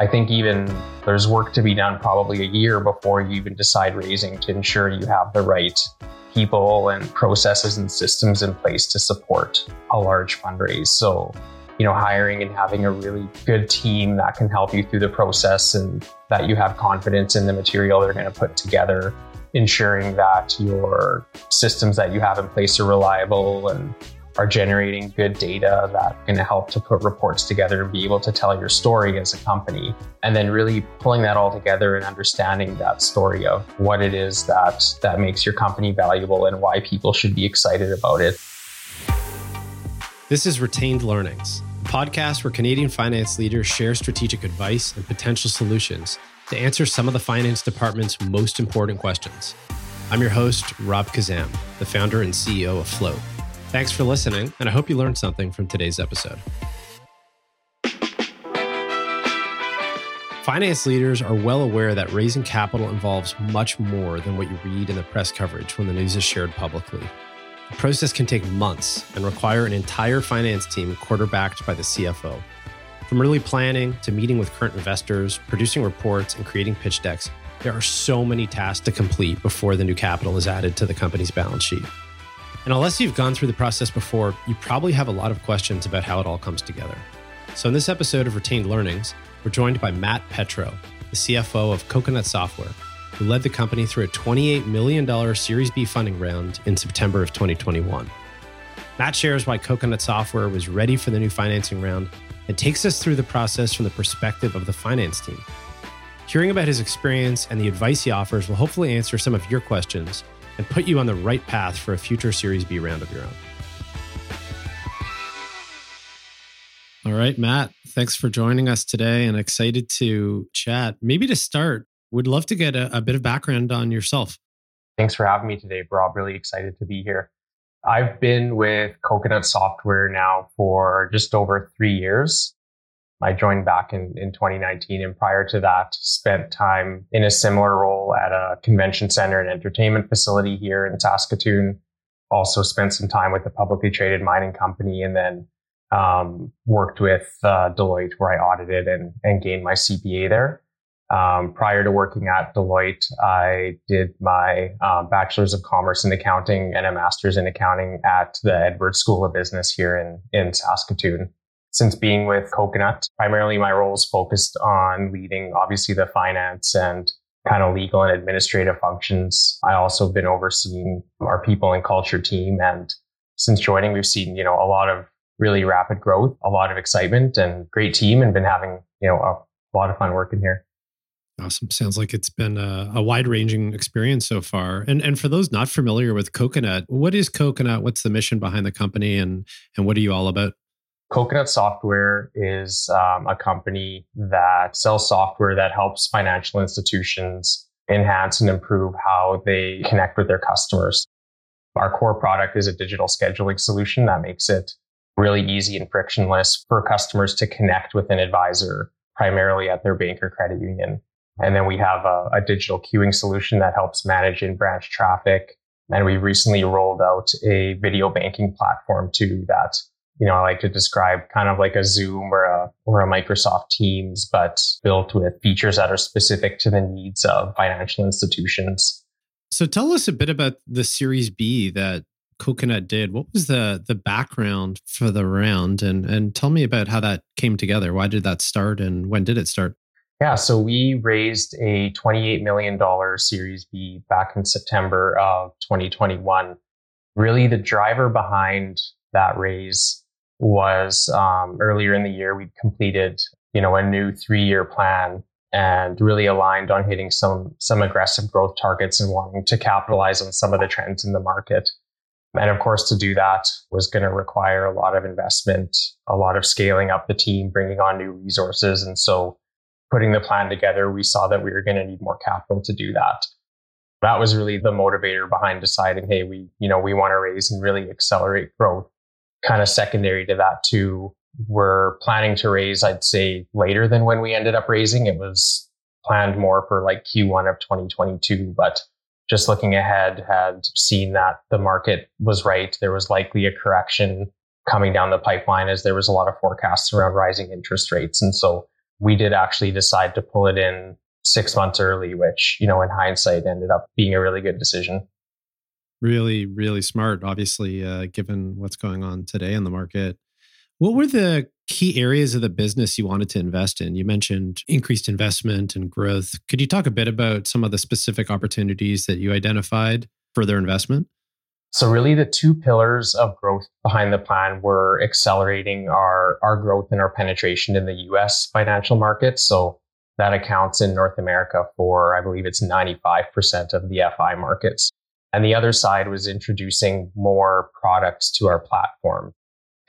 I think even there's work to be done probably a year before you even decide raising to ensure you have the right people and processes and systems in place to support a large fundraise. So, you know, hiring and having a really good team that can help you through the process and that you have confidence in the material they're going to put together, ensuring that your systems that you have in place are reliable and are generating good data that going to help to put reports together and be able to tell your story as a company. And then really pulling that all together and understanding that story of what it is that that makes your company valuable and why people should be excited about it. This is Retained Learnings, a podcast where Canadian finance leaders share strategic advice and potential solutions to answer some of the finance department's most important questions. I'm your host, Rob Khazzam, the founder and CEO of Float. Thanks for listening, and I hope you learned something from today's episode. Finance leaders are well aware that raising capital involves much more than what you read in the press coverage when the news is shared publicly. The process can take months and require an entire finance team quarterbacked by the CFO. From early planning to meeting with current investors, producing reports, and creating pitch decks, there are so many tasks to complete before the new capital is added to the company's balance sheet. And unless you've gone through the process before, you probably have a lot of questions about how it all comes together. So, in this episode of Retained Learnings, we're joined by Matt Petrow, the CFO of Coconut Software, who led the company through a $28 million Series B funding round in September of 2021. Matt shares why Coconut Software was ready for the new financing round and takes us through the process from the perspective of the finance team. Hearing about his experience and the advice he offers will hopefully answer some of your questions and put you on the right path for a future Series B round of your own. All right, Matt, thanks for joining us today and excited to chat. Maybe to start, would love to get a, a bit of background on yourself. Thanks for having me today, Rob. Really excited to be here. I've been with Coconut Software now for just over three years. I joined back in, in 2019 and prior to that spent time in a similar role at a convention center and entertainment facility here in Saskatoon. Also spent some time with a publicly traded mining company and then um, worked with uh, Deloitte where I audited and, and gained my CPA there. Um, prior to working at Deloitte, I did my uh, bachelor's of commerce in accounting and a master's in accounting at the Edwards School of Business here in, in Saskatoon since being with Coconut. Primarily, my role is focused on leading, obviously, the finance and kind of legal and administrative functions. I also been overseeing our people and culture team. And since joining, we've seen, you know, a lot of really rapid growth, a lot of excitement and great team and been having, you know, a lot of fun working here. Awesome. Sounds like it's been a, a wide ranging experience so far. And and for those not familiar with Coconut, what is Coconut? What's the mission behind the company and and what are you all about? Coconut Software is um, a company that sells software that helps financial institutions enhance and improve how they connect with their customers. Our core product is a digital scheduling solution that makes it really easy and frictionless for customers to connect with an advisor, primarily at their bank or credit union. And then we have a, a digital queuing solution that helps manage in branch traffic. And we recently rolled out a video banking platform too that you know, I like to describe kind of like a Zoom or a or a Microsoft Teams, but built with features that are specific to the needs of financial institutions. So tell us a bit about the Series B that Coconut did. What was the the background for the round and and tell me about how that came together. Why did that start and when did it start? Yeah, so we raised a $28 million Series B back in September of 2021. Really, the driver behind that raise was um, earlier in the year we completed you know a new three year plan and really aligned on hitting some some aggressive growth targets and wanting to capitalize on some of the trends in the market. And of course, to do that was going to require a lot of investment, a lot of scaling up the team, bringing on new resources. And so putting the plan together, we saw that we were going to need more capital to do that. That was really the motivator behind deciding, hey, we, you know, we want to raise and really accelerate growth kind of secondary to that too, we're planning to raise, I'd say later than when we ended up raising. It was planned more for like Q1 of 2022, but just looking ahead had seen that the market was right. There was likely a correction coming down the pipeline as there was a lot of forecasts around rising interest rates. And so we did actually decide to pull it in six months early, which, you know, in hindsight ended up being a really good decision. Really, really smart, obviously, uh, given what's going on today in the market. What were the key areas of the business you wanted to invest in? You mentioned increased investment and growth. Could you talk a bit about some of the specific opportunities that you identified for their investment? So really the two pillars of growth behind the plan were accelerating our, our growth and our penetration in the US financial markets. So that accounts in North America for, I believe it's 95% of the FI markets. And the other side was introducing more products to our platform,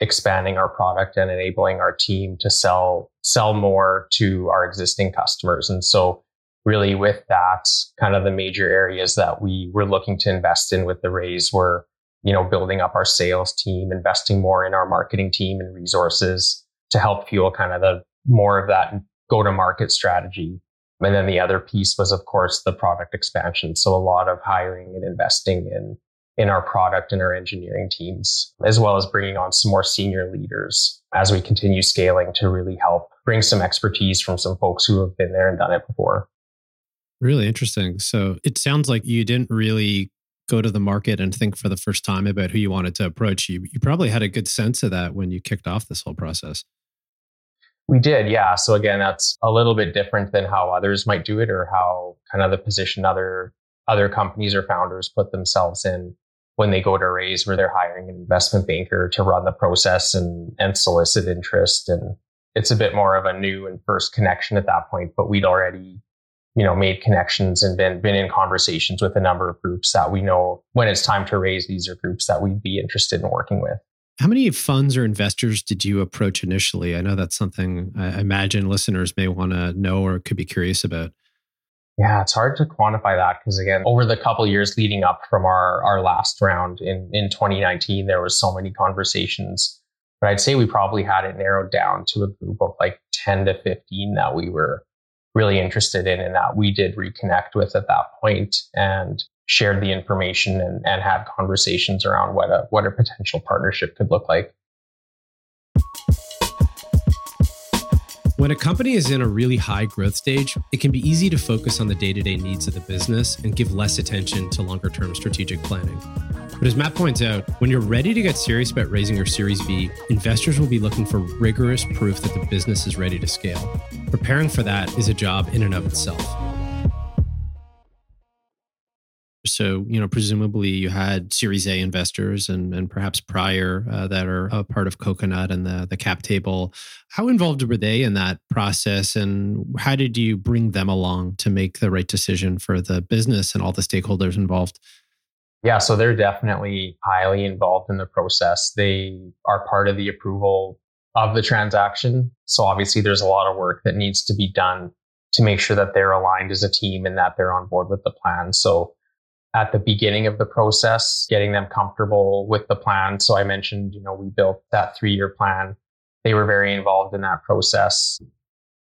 expanding our product and enabling our team to sell, sell more to our existing customers. And so really with that, kind of the major areas that we were looking to invest in with the raise were, you know, building up our sales team, investing more in our marketing team and resources to help fuel kind of the more of that go to market strategy. And then the other piece was, of course, the product expansion. So a lot of hiring and investing in, in our product and our engineering teams, as well as bringing on some more senior leaders as we continue scaling to really help bring some expertise from some folks who have been there and done it before. Really interesting. So it sounds like you didn't really go to the market and think for the first time about who you wanted to approach. You, you probably had a good sense of that when you kicked off this whole process. We did, yeah. So again, that's a little bit different than how others might do it or how kind of the position other other companies or founders put themselves in when they go to raise where they're hiring an investment banker to run the process and and solicit interest and it's a bit more of a new and first connection at that point, but we'd already you know, made connections and been been in conversations with a number of groups that we know when it's time to raise these are groups that we'd be interested in working with. How many funds or investors did you approach initially? I know that's something I imagine listeners may want to know or could be curious about. Yeah, it's hard to quantify that because again, over the couple years leading up from our our last round in in 2019, there was so many conversations. But I'd say we probably had it narrowed down to a group of like 10 to 15 that we were really interested in and that we did reconnect with at that point and shared the information and, and had conversations around what a what a potential partnership could look like. When a company is in a really high growth stage, it can be easy to focus on the day to day needs of the business and give less attention to longer term strategic planning. But as Matt points out, when you're ready to get serious about raising your Series B, investors will be looking for rigorous proof that the business is ready to scale. Preparing for that is a job in and of itself. So, you know, presumably you had Series A investors and, and perhaps prior uh, that are a part of Coconut and the, the cap table. How involved were they in that process? And how did you bring them along to make the right decision for the business and all the stakeholders involved? Yeah, so they're definitely highly involved in the process. They are part of the approval of the transaction. So obviously there's a lot of work that needs to be done to make sure that they're aligned as a team and that they're on board with the plan. So at the beginning of the process, getting them comfortable with the plan. So I mentioned, you know, we built that three year plan. They were very involved in that process.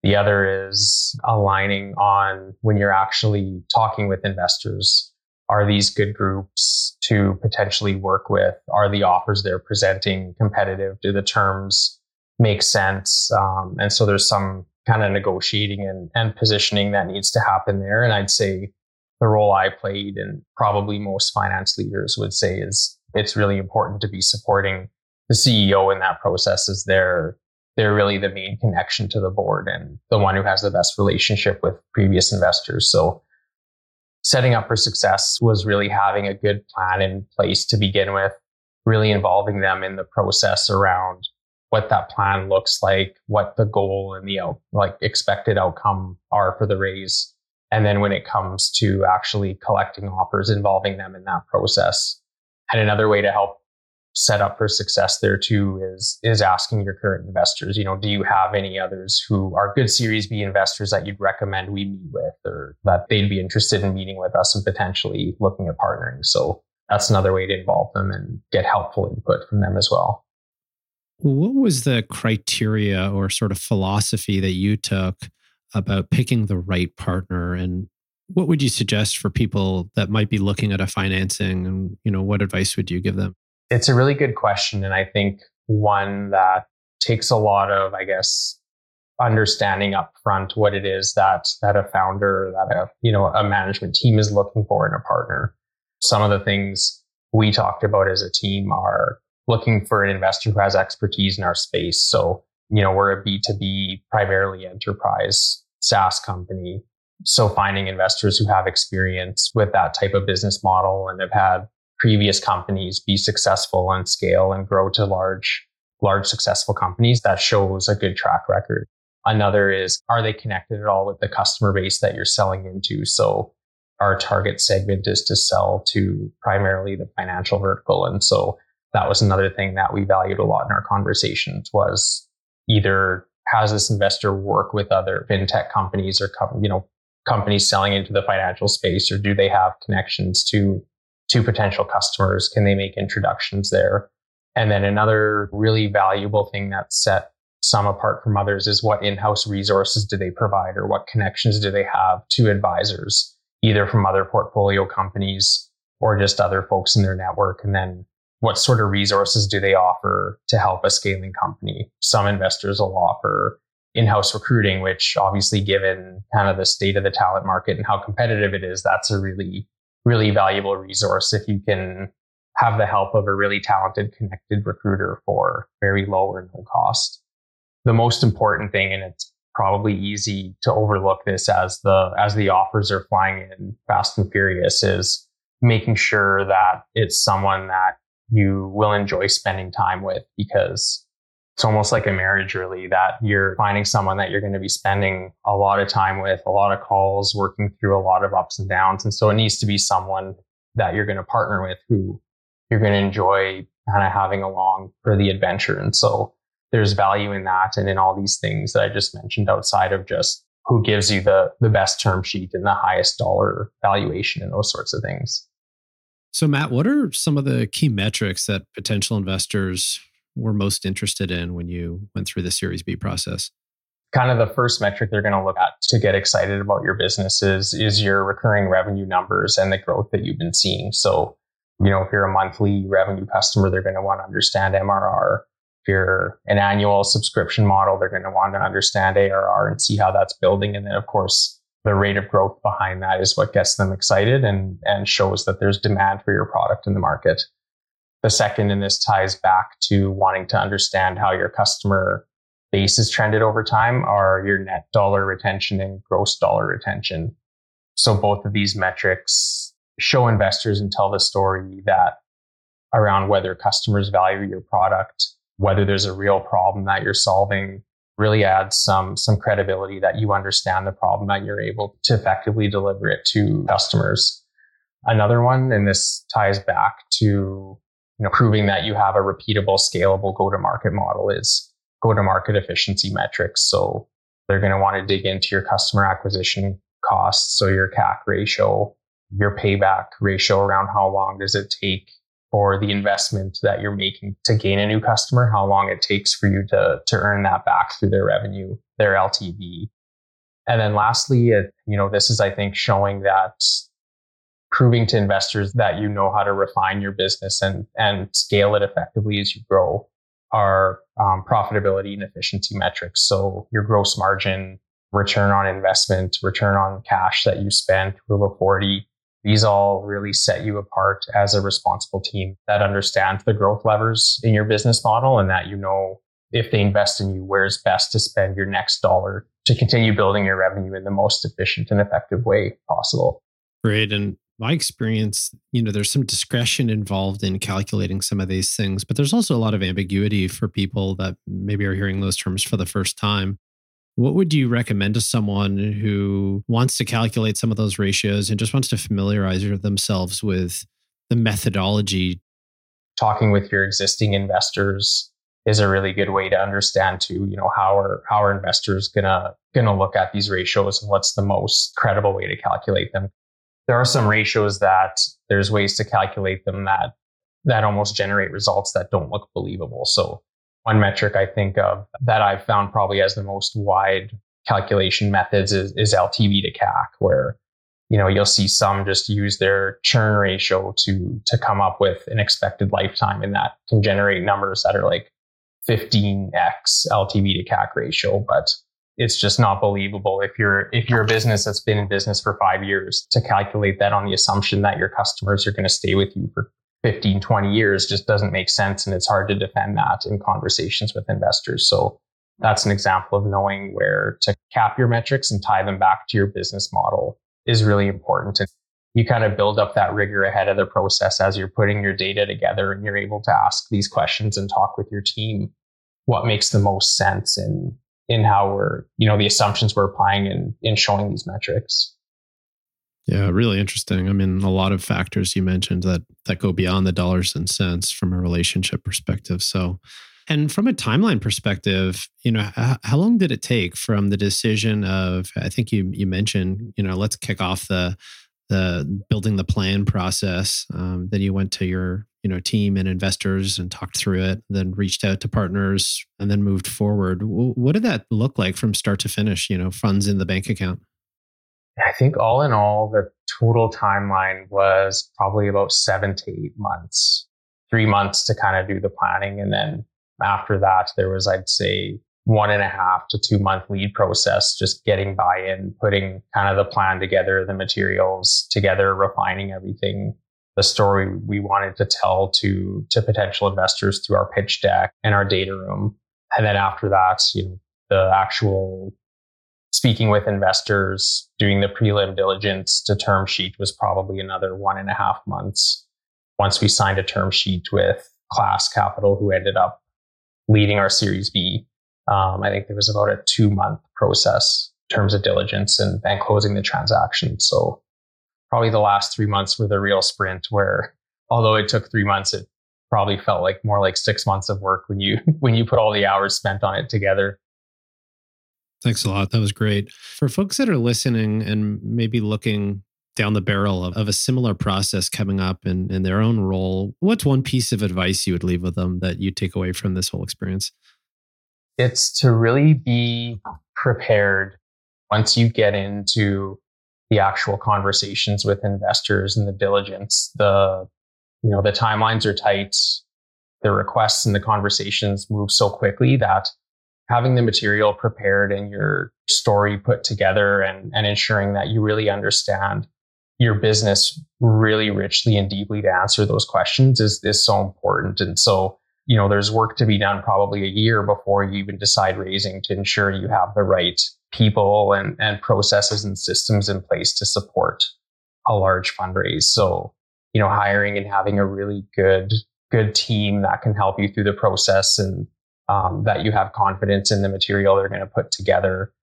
The other is aligning on when you're actually talking with investors are these good groups to potentially work with? Are the offers they're presenting competitive? Do the terms make sense? Um, and so there's some kind of negotiating and, and positioning that needs to happen there. And I'd say the role I played and probably most finance leaders would say is it's really important to be supporting the CEO in that process as they're they're really the main connection to the board and the one who has the best relationship with previous investors. So setting up for success was really having a good plan in place to begin with, really involving them in the process around what that plan looks like, what the goal and the like expected outcome are for the raise. And then when it comes to actually collecting offers, involving them in that process. And another way to help set up for success there too is is asking your current investors you know do you have any others who are good series b investors that you'd recommend we meet with or that they'd be interested in meeting with us and potentially looking at partnering? So that's another way to involve them and get helpful input from them as well. What was the criteria or sort of philosophy that you took about picking the right partner? And what would you suggest for people that might be looking at a financing? And you know what advice would you give them it's a really good question. And I think one that takes a lot of, I guess, understanding upfront what it is that that a founder, that a you know a management team is looking for in a partner. Some of the things we talked about as a team are looking for an investor who has expertise in our space. So, you know, we're a B2B primarily enterprise SaaS company. So finding investors who have experience with that type of business model and have had previous companies be successful and scale and grow to large, large successful companies that shows a good track record. Another is, are they connected at all with the customer base that you're selling into? So our target segment is to sell to primarily the financial vertical. And so that was another thing that we valued a lot in our conversations was either has this investor work with other fintech companies or you know companies selling into the financial space or do they have connections to to potential customers? Can they make introductions there? And then another really valuable thing that set some apart from others is what in-house resources do they provide or what connections do they have to advisors either from other portfolio companies or just other folks in their network? And then what sort of resources do they offer to help a scaling company? Some investors will offer in-house recruiting which obviously given kind of the state of the talent market and how competitive it is that's a really really valuable resource if you can have the help of a really talented connected recruiter for very low or no cost. The most important thing and it's probably easy to overlook this as the as the offers are flying in fast and furious is making sure that it's someone that you will enjoy spending time with because it's almost like a marriage really that you're finding someone that you're going to be spending a lot of time with a lot of calls working through a lot of ups and downs and so it needs to be someone that you're going to partner with who you're going to enjoy kind of having along for the adventure and so there's value in that and in all these things that I just mentioned outside of just who gives you the the best term sheet and the highest dollar valuation and those sorts of things. So Matt, what are some of the key metrics that potential investors were most interested in when you went through the Series B process? Kind of the first metric they're going to look at to get excited about your business is, is your recurring revenue numbers and the growth that you've been seeing. So, you know, if you're a monthly revenue customer, they're going to want to understand MRR if you're an annual subscription model, they're going to want to understand ARR and see how that's building. And then, of course, the rate of growth behind that is what gets them excited and, and shows that there's demand for your product in the market. The second, and this ties back to wanting to understand how your customer base is trended over time, are your net dollar retention and gross dollar retention. So both of these metrics show investors and tell the story that around whether customers value your product whether there's a real problem that you're solving really adds some some credibility that you understand the problem that you're able to effectively deliver it to customers. Another one, and this ties back to you know proving that you have a repeatable, scalable go-to-market model is go-to-market efficiency metrics. So they're going to want to dig into your customer acquisition costs, so your CAC ratio, your payback ratio around how long does it take for the investment that you're making to gain a new customer, how long it takes for you to, to earn that back through their revenue, their LTV. And then lastly, you know, this is, I think, showing that proving to investors that you know how to refine your business and, and scale it effectively as you grow are um, profitability and efficiency metrics. So your gross margin, return on investment, return on cash that you spend, rule of 40, these all really set you apart as a responsible team that understands the growth levers in your business model and that you know if they invest in you, where's best to spend your next dollar to continue building your revenue in the most efficient and effective way possible. Great. And my experience, you know, there's some discretion involved in calculating some of these things, but there's also a lot of ambiguity for people that maybe are hearing those terms for the first time. What would you recommend to someone who wants to calculate some of those ratios and just wants to familiarize themselves with the methodology? Talking with your existing investors is a really good way to understand too, you know, how are how are investors gonna gonna look at these ratios and what's the most credible way to calculate them. There are some ratios that there's ways to calculate them that that almost generate results that don't look believable. So one metric I think of that I've found probably as the most wide calculation methods is, is LTV to CAC, where you know you'll see some just use their churn ratio to to come up with an expected lifetime, and that can generate numbers that are like 15x LTV to CAC ratio. But it's just not believable if you're if you're a business that's been in business for five years to calculate that on the assumption that your customers are going to stay with you for 15 20 years just doesn't make sense and it's hard to defend that in conversations with investors. So that's an example of knowing where to cap your metrics and tie them back to your business model is really important. And you kind of build up that rigor ahead of the process as you're putting your data together and you're able to ask these questions and talk with your team. What makes the most sense in in how we're, you know, the assumptions we're applying in in showing these metrics. Yeah, really interesting. I mean, a lot of factors you mentioned that that go beyond the dollars and cents from a relationship perspective. So, and from a timeline perspective, you know, how, how long did it take from the decision of? I think you you mentioned, you know, let's kick off the the building the plan process. Um, then you went to your you know team and investors and talked through it then reached out to partners and then moved forward. What did that look like from start to finish you know funds in the bank account? I think all in all the total timeline was probably about seven to eight months three months to kind of do the planning. And then after that there was i'd say one and a half to two month lead process just getting buy-in putting kind of the plan together the materials together refining everything the story we wanted to tell to to potential investors through our pitch deck and our data room. And then after that, you know, the actual speaking with investors, doing the prelim diligence to term sheet was probably another one and a half months. Once we signed a term sheet with Klass Capital, who ended up leading our Series B, um, I think there was about a two month process in terms of diligence and, and closing the transaction. So probably the last three months were the real sprint where although it took three months, it probably felt like more like six months of work when you when you put all the hours spent on it together. Thanks a lot. That was great. For folks that are listening and maybe looking down the barrel of, of a similar process coming up in, in their own role, what's one piece of advice you would leave with them that you take away from this whole experience? It's to really be prepared once you get into the actual conversations with investors and the diligence. The you know the timelines are tight. The requests and the conversations move so quickly that having the material prepared and your story put together and, and ensuring that you really understand your business really richly and deeply to answer those questions is, is so important. And so, you know, there's work to be done probably a year before you even decide raising to ensure you have the right people and, and processes and systems in place to support a large fundraise. So, you know, hiring and having a really good, good team that can help you through the process and um, that you have confidence in the material they're going to put together,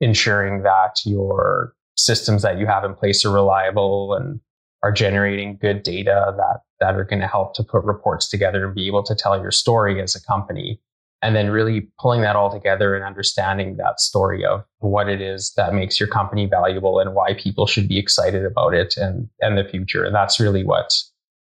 ensuring that your systems that you have in place are reliable and are generating good data that that are going to help to put reports together and be able to tell your story as a company. And then really pulling that all together and understanding that story of what it is that makes your company valuable and why people should be excited about it and and the future. And that's really what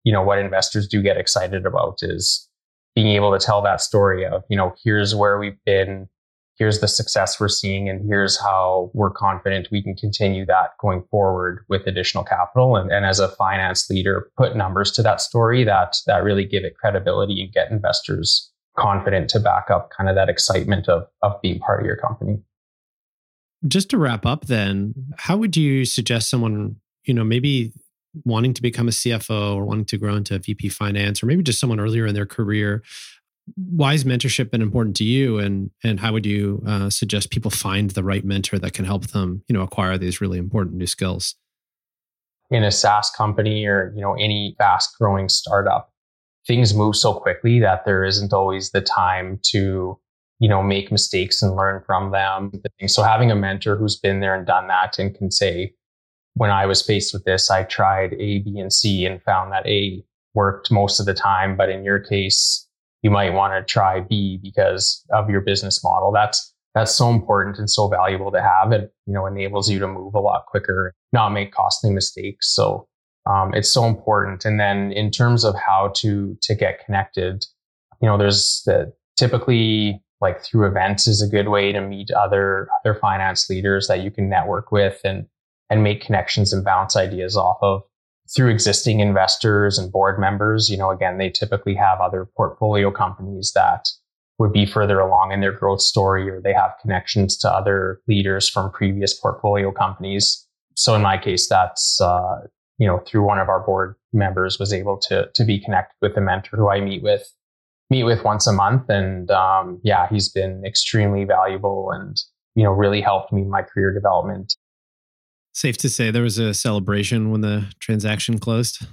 you know what investors do get excited about is being able to tell that story of you know here's where we've been here's the success we're seeing and here's how we're confident we can continue that going forward with additional capital and, and as a finance leader put numbers to that story that that really give it credibility and get investors confident to back up kind of that excitement of of being part of your company. Just to wrap up then, how would you suggest someone, you know, maybe wanting to become a CFO or wanting to grow into VP finance or maybe just someone earlier in their career, why has mentorship been important to you and and how would you uh, suggest people find the right mentor that can help them, you know, acquire these really important new skills? In a SaaS company or, you know, any fast growing startup, things move so quickly that there isn't always the time to you know make mistakes and learn from them so having a mentor who's been there and done that and can say when i was faced with this i tried a b and c and found that a worked most of the time but in your case you might want to try b because of your business model. That's that's so important and so valuable to have. It you know enables you to move a lot quicker not make costly mistakes. So um, it's so important. And then in terms of how to to get connected, you know, there's the typically like through events is a good way to meet other other finance leaders that you can network with and and make connections and bounce ideas off of through existing investors and board members. You know, again, they typically have other portfolio companies that would be further along in their growth story or they have connections to other leaders from previous portfolio companies. So in my case, that's, uh, you know, through one of our board members was able to, to be connected with a mentor who I meet with, meet with once a month. And, um, yeah, he's been extremely valuable and, you know, really helped me in my career development. Safe to say there was a celebration when the transaction closed.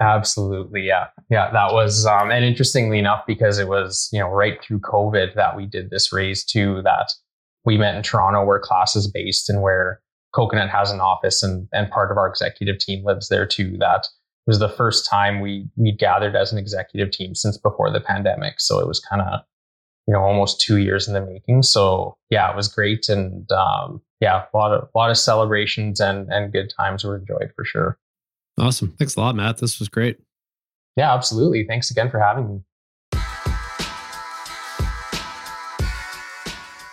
Absolutely, yeah, yeah. That was, um, and interestingly enough, because it was you know right through COVID that we did this raise too. That we met in Toronto, where Klass is based, and where Coconut has an office, and and part of our executive team lives there too. That was the first time we we gathered as an executive team since before the pandemic. So it was kind of you know almost two years in the making. So yeah, it was great, and um, yeah, a lot of a lot of celebrations and and good times were enjoyed for sure. Awesome. Thanks a lot, Matt. This was great. Yeah, absolutely. Thanks again for having me.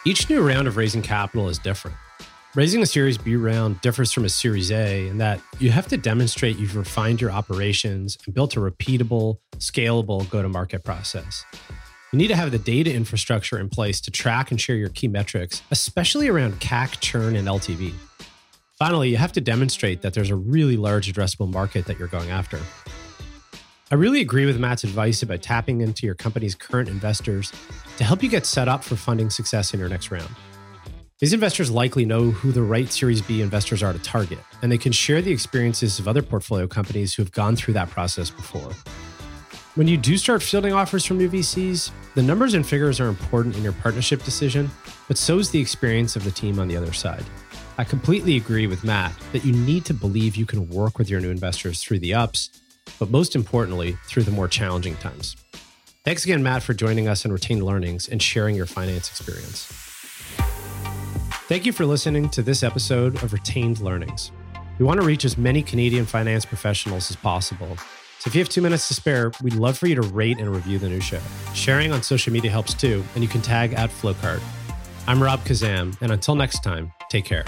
Each new round of raising capital is different. Raising a Series B round differs from a Series A in that you have to demonstrate you've refined your operations and built a repeatable, scalable go to market process. You need to have the data infrastructure in place to track and share your key metrics, especially around CAC, churn, and LTV. Finally, you have to demonstrate that there's a really large addressable market that you're going after. I really agree with Matt's advice about tapping into your company's current investors to help you get set up for funding success in your next round. These investors likely know who the right Series B investors are to target, and they can share the experiences of other portfolio companies who have gone through that process before. When you do start fielding offers from new VCs, the numbers and figures are important in your partnership decision, but so is the experience of the team on the other side. I completely agree with Matt that you need to believe you can work with your new investors through the ups, but most importantly, through the more challenging times. Thanks again, Matt, for joining us on Retained Learnings and sharing your finance experience. Thank you for listening to this episode of Retained Learnings. We want to reach as many Canadian finance professionals as possible. So if you have two minutes to spare, we'd love for you to rate and review the new show. Sharing on social media helps too, and you can tag at Flowcard. I'm Rob Khazzam, and until next time, take care.